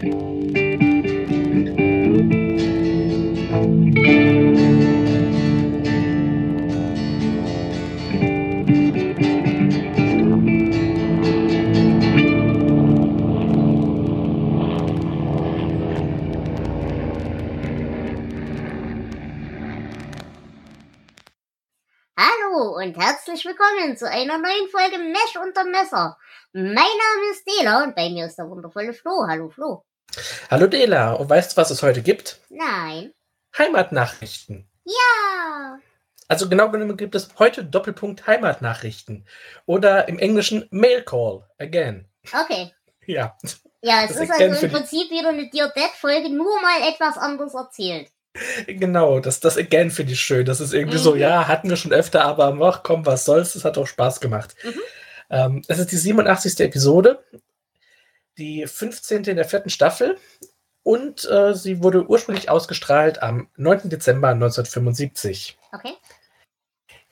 Hallo und herzlich willkommen zu einer neuen Folge Mesh unter Messer. Mein Name ist Dela und bei mir ist der wundervolle Flo. Hallo Flo. Hallo Dela, und weißt du, was es heute gibt? Nein. Heimatnachrichten. Ja. Also genau genommen gibt es heute Doppelpunkt Heimatnachrichten. Oder im Englischen Mail Call again. Okay. Ja. Ja, es Das ist also im die- Prinzip wieder eine Dear Dead Folge, nur mal etwas anders erzählt. Genau, das, das again finde ich schön. Das ist irgendwie so, Mhm. ja, hatten wir schon öfter, aber ach komm, was soll's, das hat auch Spaß gemacht. Mhm. Ähm, es ist die 87. Episode, die 15. in der vierten Staffel und äh, sie wurde ursprünglich ausgestrahlt am 9. Dezember 1975. Okay.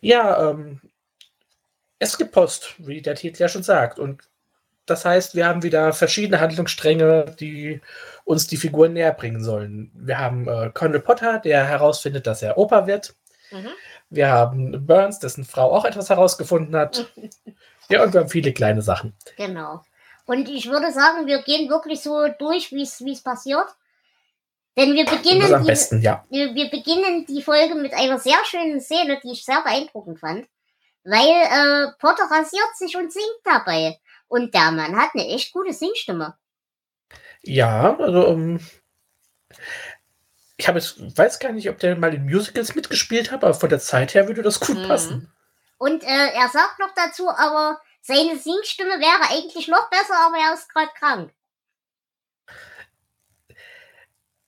Ja, ähm, es gibt Post, wie der Titel ja schon sagt. Und das heißt, wir haben wieder verschiedene Handlungsstränge, die uns die Figuren näher bringen sollen. Wir haben äh, Colonel Potter, der herausfindet, dass er Opa wird. Mhm. Wir haben Burns, dessen Frau auch etwas herausgefunden hat. ja, und wir haben viele kleine Sachen. Genau. Und ich würde sagen, wir gehen wirklich so durch, wie es es passiert. Denn wir beginnen, am die, besten, ja. wir, wir beginnen die Folge mit einer sehr schönen Szene, die ich sehr beeindruckend fand. Weil äh, Potter rasiert sich und singt dabei. Und der Mann hat eine echt gute Singstimme. Ja, also ähm, ich habe jetzt, weiß gar nicht, ob der mal in Musicals mitgespielt hat, aber von der Zeit her würde das gut Mhm. passen. Und äh, er sagt noch dazu, aber seine Singstimme wäre eigentlich noch besser, aber er ist gerade krank.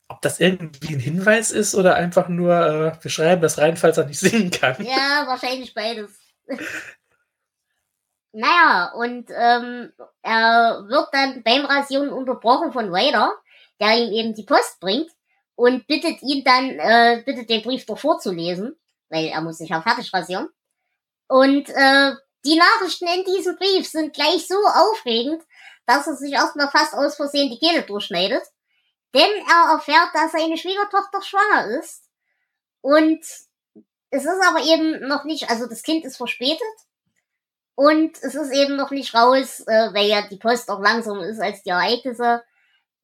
Ob das irgendwie ein Hinweis ist oder einfach nur, äh, wir schreiben das rein, falls er nicht singen kann. Ja, wahrscheinlich beides. naja, und ähm, er wird dann beim Rasieren unterbrochen von Ryder, der ihm eben die Post bringt und bittet ihn dann, äh, bittet den Brief doch vorzulesen, weil er muss sich ja fertig rasieren. Und äh, die Nachrichten in diesem Brief sind gleich so aufregend, dass er sich erstmal fast aus Versehen die Kehle durchschneidet. Denn er erfährt, dass seine Schwiegertochter schwanger ist. Und es ist aber eben noch nicht, also das Kind ist verspätet. Und es ist eben noch nicht raus, äh, weil ja die Post auch langsamer ist als die Ereignisse.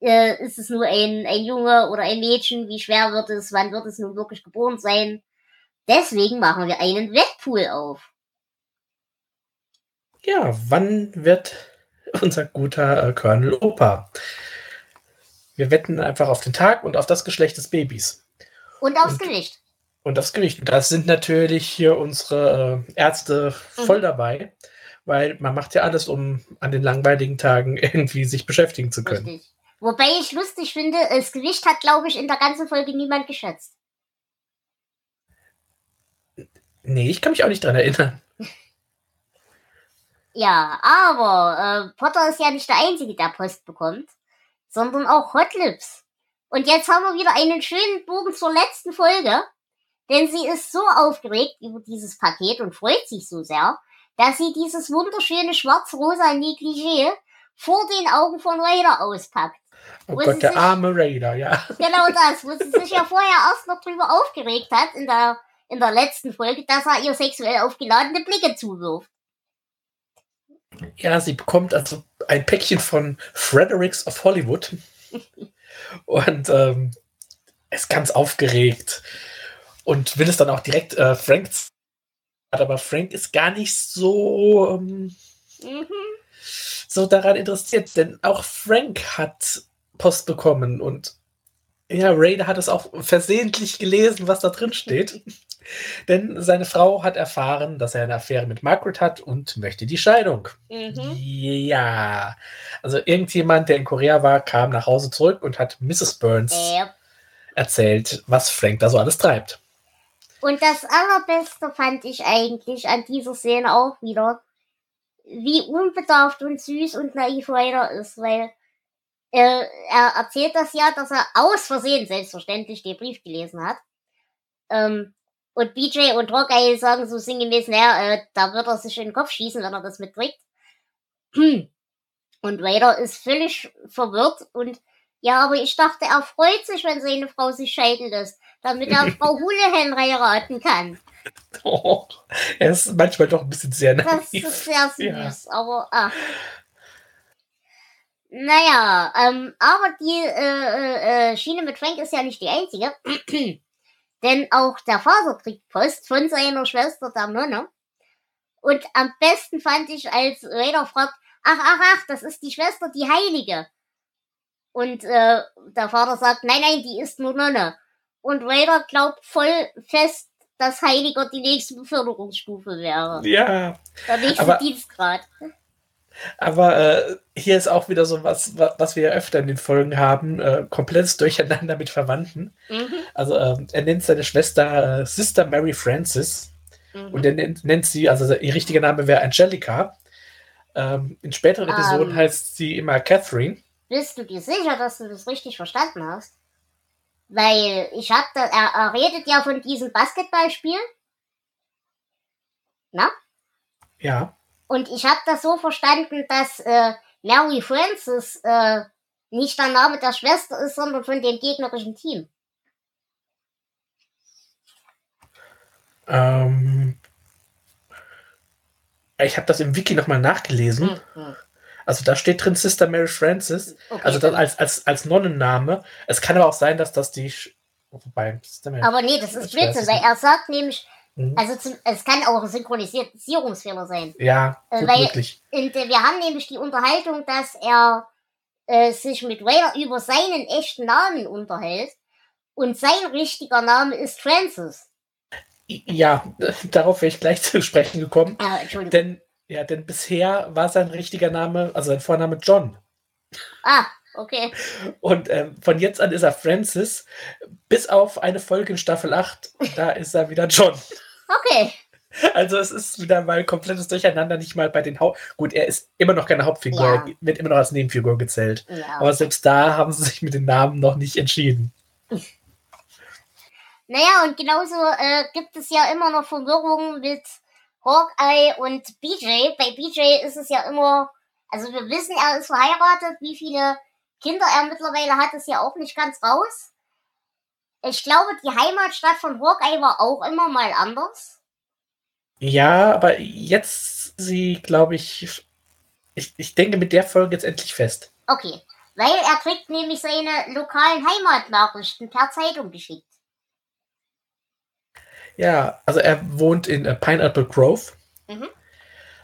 Äh, ist es nur ein, ein Junge oder ein Mädchen? Wie schwer wird es? Wann wird es nun wirklich geboren sein? Deswegen machen wir einen Wettpool auf. Ja, wann wird unser guter äh, Colonel Opa? Wir wetten einfach auf den Tag und auf das Geschlecht des Babys. Und aufs Und- Gewicht. Und aufs Gewicht. Und das sind natürlich hier unsere äh, Ärzte voll Mhm. dabei, weil man macht ja alles, um an den langweiligen Tagen irgendwie sich beschäftigen zu können. Richtig. Wobei ich lustig finde, das Gewicht hat, glaube ich, in der ganzen Folge niemand geschätzt. Nee, ich kann mich auch nicht dran erinnern. Ja, aber äh, Potter ist ja nicht der Einzige, der Post bekommt, sondern auch Hot Lips. Und jetzt haben wir wieder einen schönen Bogen zur letzten Folge, denn sie ist so aufgeregt über dieses Paket und freut sich so sehr, dass sie dieses wunderschöne schwarz-rosa Negligé vor den Augen von Raider auspackt. Oh Gott, der sich- arme Raider, ja. Genau das, wo sie sich ja vorher erst noch drüber aufgeregt hat in der, in der letzten Folge, dass er ihr sexuell aufgeladene Blicke zuwirft. Ja, sie bekommt also ein Päckchen von Fredericks of Hollywood und ähm, ist ganz aufgeregt und will es dann auch direkt äh, Frank aber Frank ist gar nicht so ähm, Mhm. so daran interessiert, denn auch Frank hat Post bekommen und ja, Raider hat es auch versehentlich gelesen, was da drin steht. Denn seine Frau hat erfahren, dass er eine Affäre mit Margaret hat und möchte die Scheidung. Mhm. Ja. Also irgendjemand, der in Korea war, kam nach Hause zurück und hat Mrs. Burns Äh, erzählt, was Frank da so alles treibt. Und das Allerbeste fand ich eigentlich an dieser Szene auch wieder, wie unbedarft und süß und naiv Ryder ist, weil äh, er erzählt das ja, dass er aus Versehen selbstverständlich den Brief gelesen hat. Ähm, und BJ und Rockeye sagen so sinngemäß, naja, äh, da wird er sich in den Kopf schießen, wenn er das mitkriegt. Und Raider ist völlig verwirrt und Ja, aber ich dachte, er freut sich, wenn seine Frau sich scheiden lässt, damit er Frau Houlihan heiraten kann. Oh, er ist manchmal doch ein bisschen sehr Das naiv. ist sehr Ja. süß, aber ach. Naja, ähm, aber die äh, äh, äh, Schiene mit Frank ist ja nicht die einzige. Denn auch der Vater kriegt Post von seiner Schwester, der Nonne. Und am besten fand ich, als Raider fragt, ach, ach, ach, das ist die Schwester, die Heilige. Und äh, der Vater sagt, nein, nein, die ist nur Nonne. Und Raider glaubt voll fest, dass Heiliger die nächste Beförderungsstufe wäre. Ja, Der nächste Dienstgrad. Aber äh, hier ist auch wieder so was, wa- was wir ja öfter in den Folgen haben, äh, komplettes Durcheinander mit Verwandten. Mhm. Also ähm, er nennt seine Schwester äh, Sister Mary Frances Mhm. und er nennt, nennt sie, also ihr richtiger Name wäre Angelica. Ähm, in späteren Ähm. Episoden heißt sie immer Catherine. Bist du dir sicher, dass du das richtig verstanden hast? Weil ich hab da, er, er redet ja von diesem Basketballspiel. Na? Ja. Und ich hab das so verstanden, dass äh, Mary Francis äh, nicht der Name der Schwester ist, sondern von dem gegnerischen Team. Ähm, ich habe das im Wiki nochmal nachgelesen. Mhm. Also da steht drin Sister Mary Frances. Okay. Also dann als, als, als Nonnenname. Es kann aber auch sein, dass das die. Sch- Wobei, Sister Mary. Aber nee, das ist Blödsinn, weil er sagt nämlich, Mhm. also zum, es kann auch ein Synchronisierungsfehler sein. ja, äh, weil- möglich. Und äh, wir haben nämlich die Unterhaltung, dass er äh, sich mit Raider über seinen echten Namen unterhält. Und sein richtiger Name ist Francis. Ja, darauf wäre ich gleich zu sprechen gekommen. Ah, Entschuldigung. Denn, ja, denn bisher war sein richtiger Name, also sein Vorname John. ah, okay. Und ähm, von jetzt an ist er Francis, bis auf eine Folge in Staffel 8, da ist er wieder John. Okay. Also es ist wieder mal komplettes Durcheinander, nicht mal bei den Haupt... Gut, er ist immer noch keine Hauptfigur, Ja. er wird immer noch als Nebenfigur gezählt. Ja. Aber selbst da haben sie sich mit den Namen noch nicht entschieden. Naja, und genauso äh, gibt es ja immer noch Verwirrung mit Hawkeye und BJ. Bei BJ ist es ja immer, also wir wissen, er ist verheiratet. Wie viele Kinder er mittlerweile hat, ist ja auch nicht ganz raus. Ich glaube, die Heimatstadt von Hawkeye war auch immer mal anders. Ja, aber jetzt sie, glaube ich, ich, ich denke mit der Folge jetzt endlich fest. Okay. Weil er kriegt nämlich seine lokalen Heimatnachrichten per Zeitung geschickt. Ja, also er wohnt in äh, Pineapple Grove. Mhm.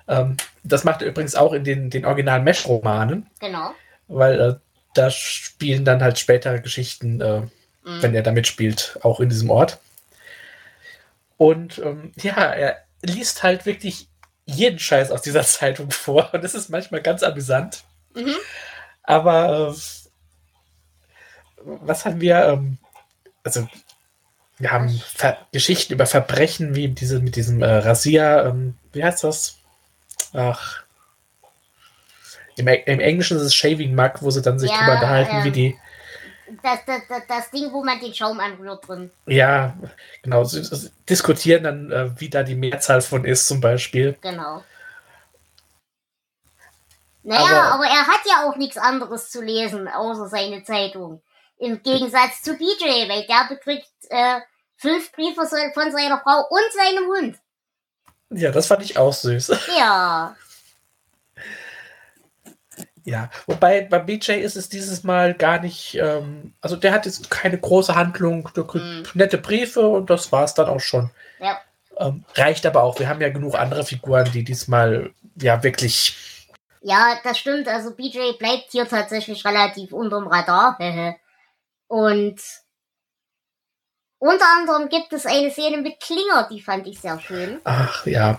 Ähm, das macht er übrigens auch in den, den originalen Mesh-Romanen, Genau. weil äh, da spielen dann halt spätere Geschichten, äh, Mhm. wenn er da mitspielt, auch in diesem Ort. Und ähm, ja, er liest halt wirklich jeden Scheiß aus dieser Zeitung vor und das ist manchmal ganz amüsant. Mhm. Aber äh, was haben wir? Ähm, also wir haben Ver Geschichten über Verbrechen wie diese mit diesem äh, Rasier. Ähm, wie heißt das? Ach. Im, Im Englischen ist es Shaving Mug, wo sie dann sich Ja, drüber unterhalten, ähm, wie die. Das, das, das, das Ding, wo man den Schaum anrührt drin. Ja, genau. Diskutieren dann, äh, wie da die Mehrzahl von ist, zum Beispiel. Genau. Naja, Aber- aber, er hat ja auch nichts anderes zu lesen, außer seine Zeitung. Im Gegensatz zu BJ, weil der bekriegt äh, fünf Briefe von seiner Frau und seinem Hund. Ja, das fand ich auch süß. Ja. Ja, wobei bei BJ ist es dieses Mal gar nicht, ähm, also der hat jetzt keine große Handlung, der kriegt Mhm. nette Briefe und das war es dann auch schon. Ja. Ähm, reicht aber auch. Wir haben ja genug andere Figuren, die diesmal ja wirklich. Ja, das stimmt. Also BJ bleibt hier tatsächlich relativ unterm Radar. Und unter anderem gibt es eine Szene mit Klinger, die fand ich sehr schön. Ach ja.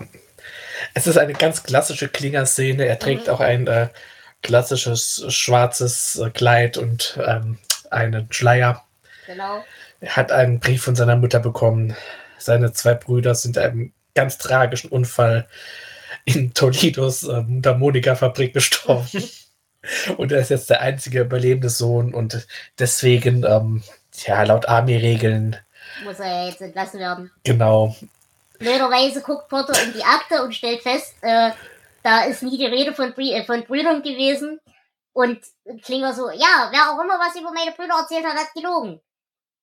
Es ist eine ganz klassische Klinger-Szene. Er trägt Mhm. auch ein äh, klassisches schwarzes äh, Kleid und ähm, einen Schleier. Genau. Er hat einen Brief von seiner Mutter bekommen. Seine zwei Brüder sind einem ganz tragischen Unfall in Toledos äh, Mundharmonika-Fabrik gestorben. und er ist jetzt der einzige überlebende Sohn und deswegen, ähm, ja, laut Army-Regeln, Muss er jetzt entlassen werden. genau. Blöderweise guckt Potter in die Akte und stellt fest, äh, da ist nie die Rede von, äh, von Brüdern gewesen. Und Klinger so, ja, wer auch immer was über meine Brüder erzählt hat, hat gelogen.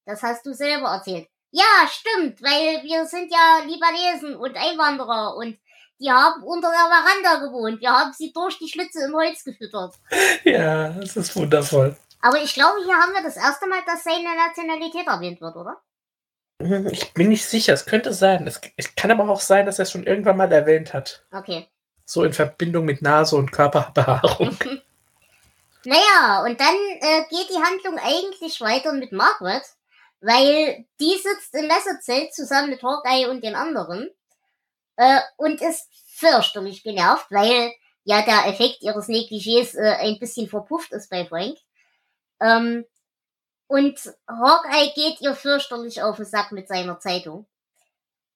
Das hast du selber erzählt. Ja, stimmt, weil wir sind ja Libanesen und Einwanderer und die haben unter der Veranda gewohnt. Wir haben sie durch die Schlitze im Holz gefüttert. Ja, das ist wundervoll. Aber ich glaube, hier haben wir das erste Mal, dass seine Nationalität erwähnt wird, oder? Hm, Ich bin nicht sicher, es könnte sein. Es, es kann aber auch sein, dass er es schon irgendwann mal erwähnt hat. Okay. So in Verbindung mit Nase und Körperbehaarung. Naja, und dann äh, geht die Handlung eigentlich weiter mit Margaret, weil die sitzt im Messerzelt zusammen mit Hawkeye und den anderen äh, und ist fürchterlich genervt, weil ja der Effekt ihres Negligés äh, ein bisschen verpufft ist bei Frank. Ähm, und Hawkeye geht ihr fürchterlich auf den Sack mit seiner Zeitung,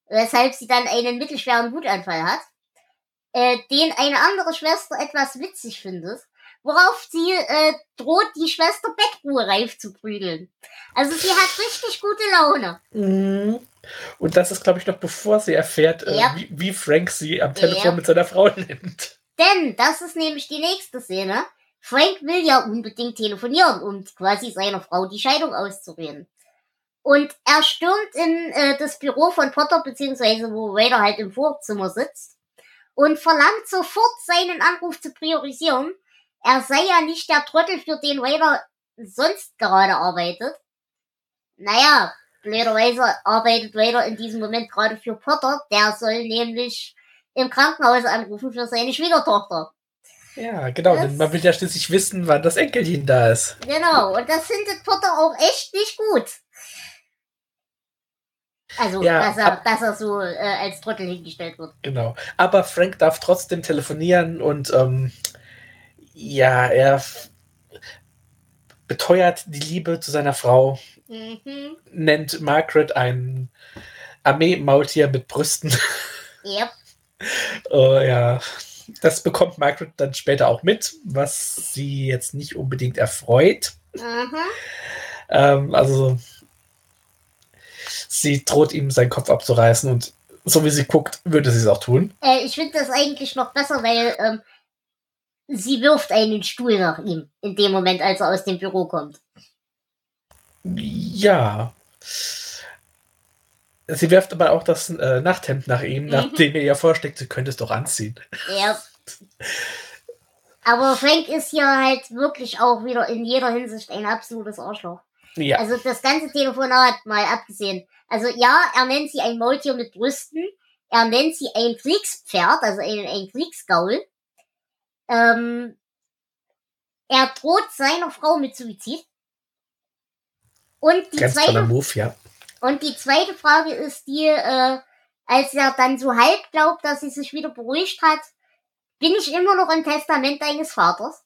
weshalb sie dann einen mittelschweren Wutanfall hat, äh, den eine andere Schwester etwas witzig findet worauf sie äh, droht, die Schwester Beckruhe reif zu prügeln. Also sie hat richtig gute Laune. Mhm. Und das ist, glaube ich, noch bevor sie erfährt, äh, Ja. wie, wie Frank sie am Telefon Ja. mit seiner Frau nimmt. Denn, das ist nämlich die nächste Szene, Frank will ja unbedingt telefonieren, um quasi seiner Frau die Scheidung auszureden. Und er stürmt in äh, das Büro von Potter, beziehungsweise wo Vader halt im Vorzimmer sitzt, und verlangt sofort seinen Anruf zu priorisieren. Er sei ja nicht der Trottel, für den Vader sonst gerade arbeitet. Naja, blöderweise arbeitet Vader in diesem Moment gerade für Potter. Der soll nämlich im Krankenhaus anrufen für seine Schwiegertochter. Ja, genau, Das- denn man will ja schließlich wissen, wann das Enkelchen da ist. Genau, und das findet Potter auch echt nicht gut. Also, Ja, dass, er, ab- dass er so äh, als Trottel hingestellt wird. Genau. Aber Frank darf trotzdem telefonieren und ähm, ja, er beteuert die Liebe zu seiner Frau, Mhm. nennt Margaret ein Armee-Maultier mit Brüsten. Yep. Oh, ja, das bekommt Margaret dann später auch mit, was sie jetzt nicht unbedingt erfreut. Mhm. Ähm, also sie droht ihm seinen Kopf abzureißen und so wie sie guckt, würde sie es auch tun. Äh, ich finde das eigentlich noch besser, weil ähm, sie wirft einen Stuhl nach ihm in dem Moment, als er aus dem Büro kommt. Ja. Sie wirft aber auch das äh, Nachthemd nach ihm, Mhm. nachdem er ihr vorschlägt, sie könnte es doch anziehen. Ja. Aber Frank ist hier halt wirklich auch wieder in jeder Hinsicht ein absolutes Arschloch. Ja, Also das ganze Telefonat mal abgesehen. Also ja, er nennt sie ein Maultier mit Brüsten. Er nennt sie ein Kriegspferd, also ein, ein Kriegsgaul. Ähm, er droht seiner Frau mit Suizid. Und die ganz zweite, Move, ja. und die zweite Frage ist die, äh, als er dann so halb glaubt, dass sie sich wieder beruhigt hat, bin ich immer noch im Testament deines Vaters?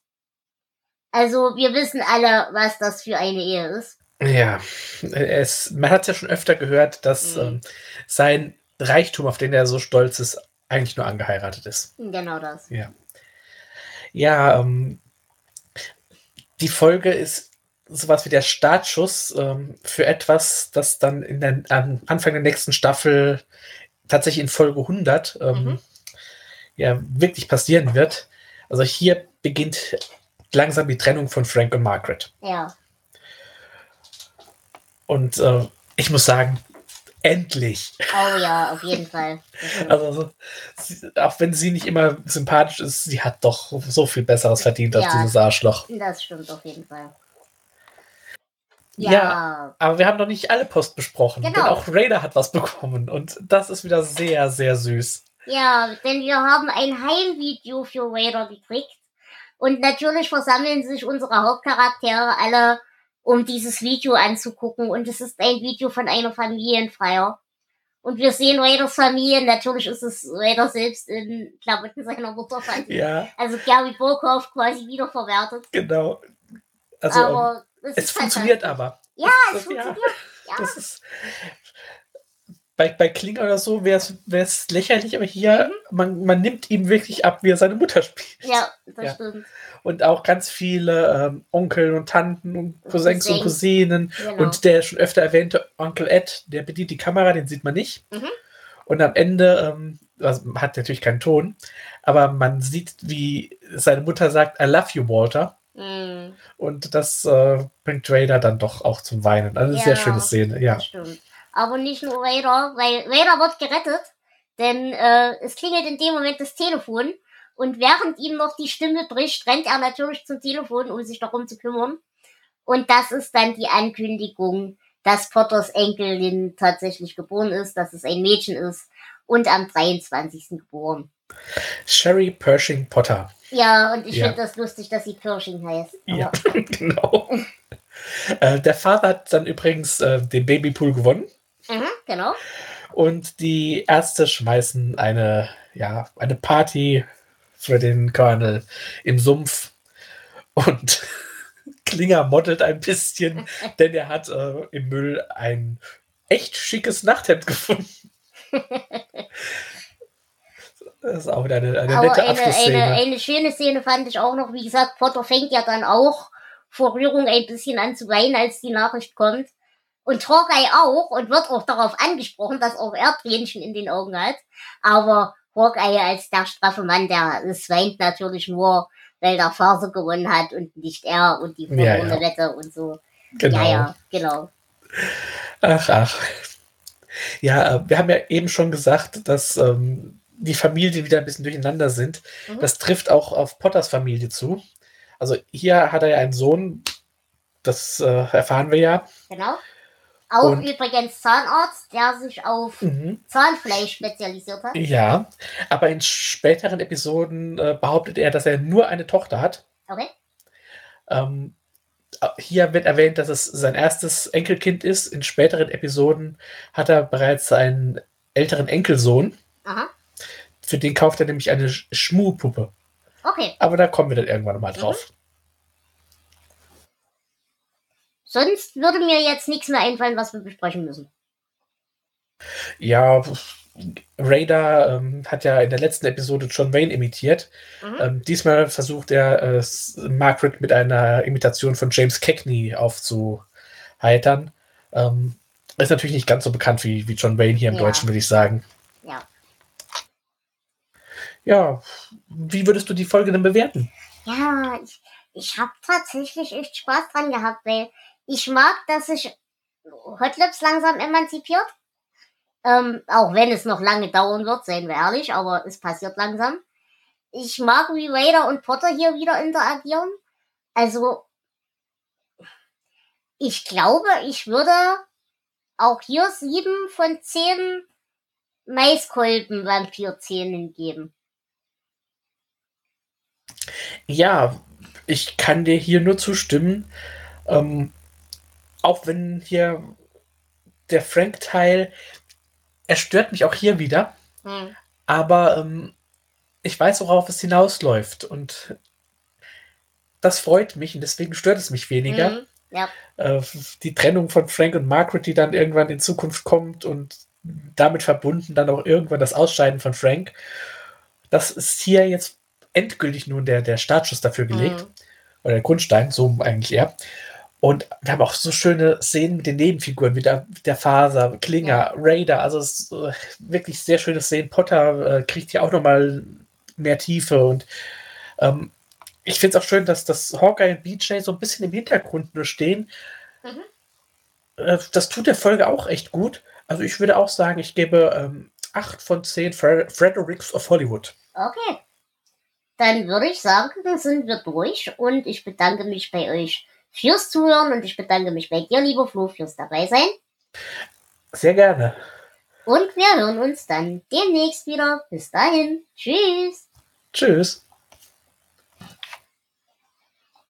Also wir wissen alle, was das für eine Ehe ist. Ja, es, man hat es ja schon öfter gehört, dass Mhm. ähm, sein Reichtum, auf den er so stolz ist, eigentlich nur angeheiratet ist. Genau das. Ja, ähm, die Folge ist sowas wie der Startschuss ähm, für etwas, das dann in der, am Anfang der nächsten Staffel tatsächlich in Folge 100 ähm, Mhm. ja wirklich passieren wird. Also hier beginnt langsam die Trennung von Frank und Margaret. Ja. Und äh, ich muss sagen, endlich. Oh ja, auf jeden Fall. Also, so- sie, auch wenn sie nicht immer sympathisch ist, sie hat doch so viel Besseres verdient als Ja. dieses Arschloch. Das stimmt auf jeden Fall. Ja. Ja. Aber wir haben noch nicht alle Post besprochen. Genau. Denn auch Raider hat was bekommen. Und das ist wieder sehr, sehr süß. Ja, denn wir haben ein Heimvideo für Raider gekriegt. Und natürlich versammeln sich unsere Hauptcharaktere alle, um dieses Video anzugucken. Und es ist ein Video von einer Familienfeier. Und wir sehen Raiders Familie. Natürlich ist es Raider selbst in Klamotten seiner Mutter. Ja, Also Gary Burkhoff quasi wiederverwertet. genau. Also, ähm, aber es, es ist funktioniert aber. Ja, es funktioniert. Ja. Das ist. Bei, bei Kling oder so wäre es lächerlich, aber hier, man, man nimmt ihm wirklich ab, wie er seine Mutter spielt. Mhm. Ja, das Ja. stimmt. Und auch ganz viele ähm, Onkel und Tanten und Cousins und Cousins. Cousinen. Genau. Und der schon öfter erwähnte Onkel Ed, der bedient die Kamera, den sieht man nicht. Mhm. Und am Ende, ähm, also hat natürlich keinen Ton, aber man sieht, wie seine Mutter sagt, I love you, Walter. Hm, Und das äh, bringt Raider dann doch auch zum Weinen. Also eine Ja. sehr schöne Szene, ja. das stimmt. Aber nicht nur Vader, weil Vader wird gerettet, denn äh, es klingelt in dem Moment das Telefon und während ihm noch die Stimme bricht, rennt er natürlich zum Telefon, um sich darum zu kümmern. Und das ist dann die Ankündigung, dass Potters Enkelin tatsächlich geboren ist, dass es ein Mädchen ist und am 23. geboren. Sherry Pershing Potter. Ja, und ich Ja. finde das lustig, dass sie Pershing heißt. Aber- Ja, genau. äh, der Vater hat dann übrigens äh, den Babypool gewonnen Mhm, genau. und die Ärzte schmeißen eine, ja, eine Party für den Colonel im Sumpf und Klinger modelt ein bisschen, denn er hat äh, im Müll ein echt schickes Nachthemd gefunden. Das ist auch wieder eine, eine Aber nette eine, eine, eine schöne Szene fand ich auch noch. Wie gesagt, Potter fängt ja dann auch vor Rührung ein bisschen an zu weinen, als die Nachricht kommt. Und Hawkeye auch und wird auch darauf angesprochen, dass auch er Tränchen in den Augen hat. Aber Hawkeye als der straffe Mann, der es weint natürlich nur, weil der Phase gewonnen hat und nicht er und die Ja, verlorene ja. Wette und so. genau. Ja, ja, genau. Ach, ach. Ja, äh, wir haben ja eben schon gesagt, dass ähm, die Familien wieder ein bisschen durcheinander sind. Mhm. Das trifft auch auf Potters Familie zu. Also hier hat er ja einen Sohn, das äh, erfahren wir ja. Genau. Auch Und- übrigens Zahnarzt, der sich auf Mhm. Zahnfleisch spezialisiert hat. Ja, aber in späteren Episoden äh, behauptet er, dass er nur eine Tochter hat. Okay. Ähm, hier wird erwähnt, dass es sein erstes Enkelkind ist. In späteren Episoden hat er bereits einen älteren Enkelsohn. Aha. Für den kauft er nämlich eine Sch- Schmuhpuppe. Okay. Aber da kommen wir dann irgendwann Mhm. mal drauf. Sonst würde mir jetzt nichts mehr einfallen, was wir besprechen müssen. Ja, Raider ähm, hat ja in der letzten Episode John Wayne imitiert. Mhm. Ähm, diesmal versucht er, äh, Margaret mit einer Imitation von James Cagney aufzuheitern. Ähm, ist natürlich nicht ganz so bekannt wie, wie John Wayne hier im Ja. Deutschen, würde ich sagen. Ja. Ja, wie würdest du die Folge denn bewerten? Ja, ich, ich habe tatsächlich echt Spaß dran gehabt, weil ich mag, dass sich Hot langsam emanzipiert. Ähm, auch wenn es noch lange dauern wird, seien wir ehrlich, aber es passiert langsam. Ich mag, wie Raider und Potter hier wieder interagieren. Also, ich glaube, ich würde auch hier sieben von zehn Maiskolben-Vampirzähnen geben. Ja, ich kann dir hier nur zustimmen. Ähm, auch wenn hier der Frank-Teil, er stört mich auch hier wieder, Hm. aber ähm, ich weiß, worauf es hinausläuft und das freut mich und deswegen stört es mich weniger. Mhm. Ja. Äh, die Trennung von Frank und Margaret, die dann irgendwann in Zukunft kommt und damit verbunden dann auch irgendwann das Ausscheiden von Frank. Das ist hier jetzt endgültig nun der, der Startschuss dafür gelegt. Mhm. Oder der Grundstein, so eigentlich eher. Und wir haben auch so schöne Szenen mit den Nebenfiguren, wie der, der Faser, Klinger, Ja. Raider. Also es ist äh, wirklich sehr schöne Szenen. Potter äh, kriegt hier auch nochmal mehr Tiefe und ähm, ich finde es auch schön, dass das Hawkeye und BJ so ein bisschen im Hintergrund nur stehen. Mhm. Äh, das tut der Folge auch echt gut. Also ich würde auch sagen, ich gebe ähm, 8 von 10 Fre Fredericks of Hollywood. Okay. Dann würde ich sagen, dann sind wir durch und ich bedanke mich bei euch fürs Zuhören und ich bedanke mich bei dir, lieber Flo, fürs Dabeisein. Sehr gerne. Und wir hören uns dann demnächst wieder. Bis dahin. Tschüss. Tschüss.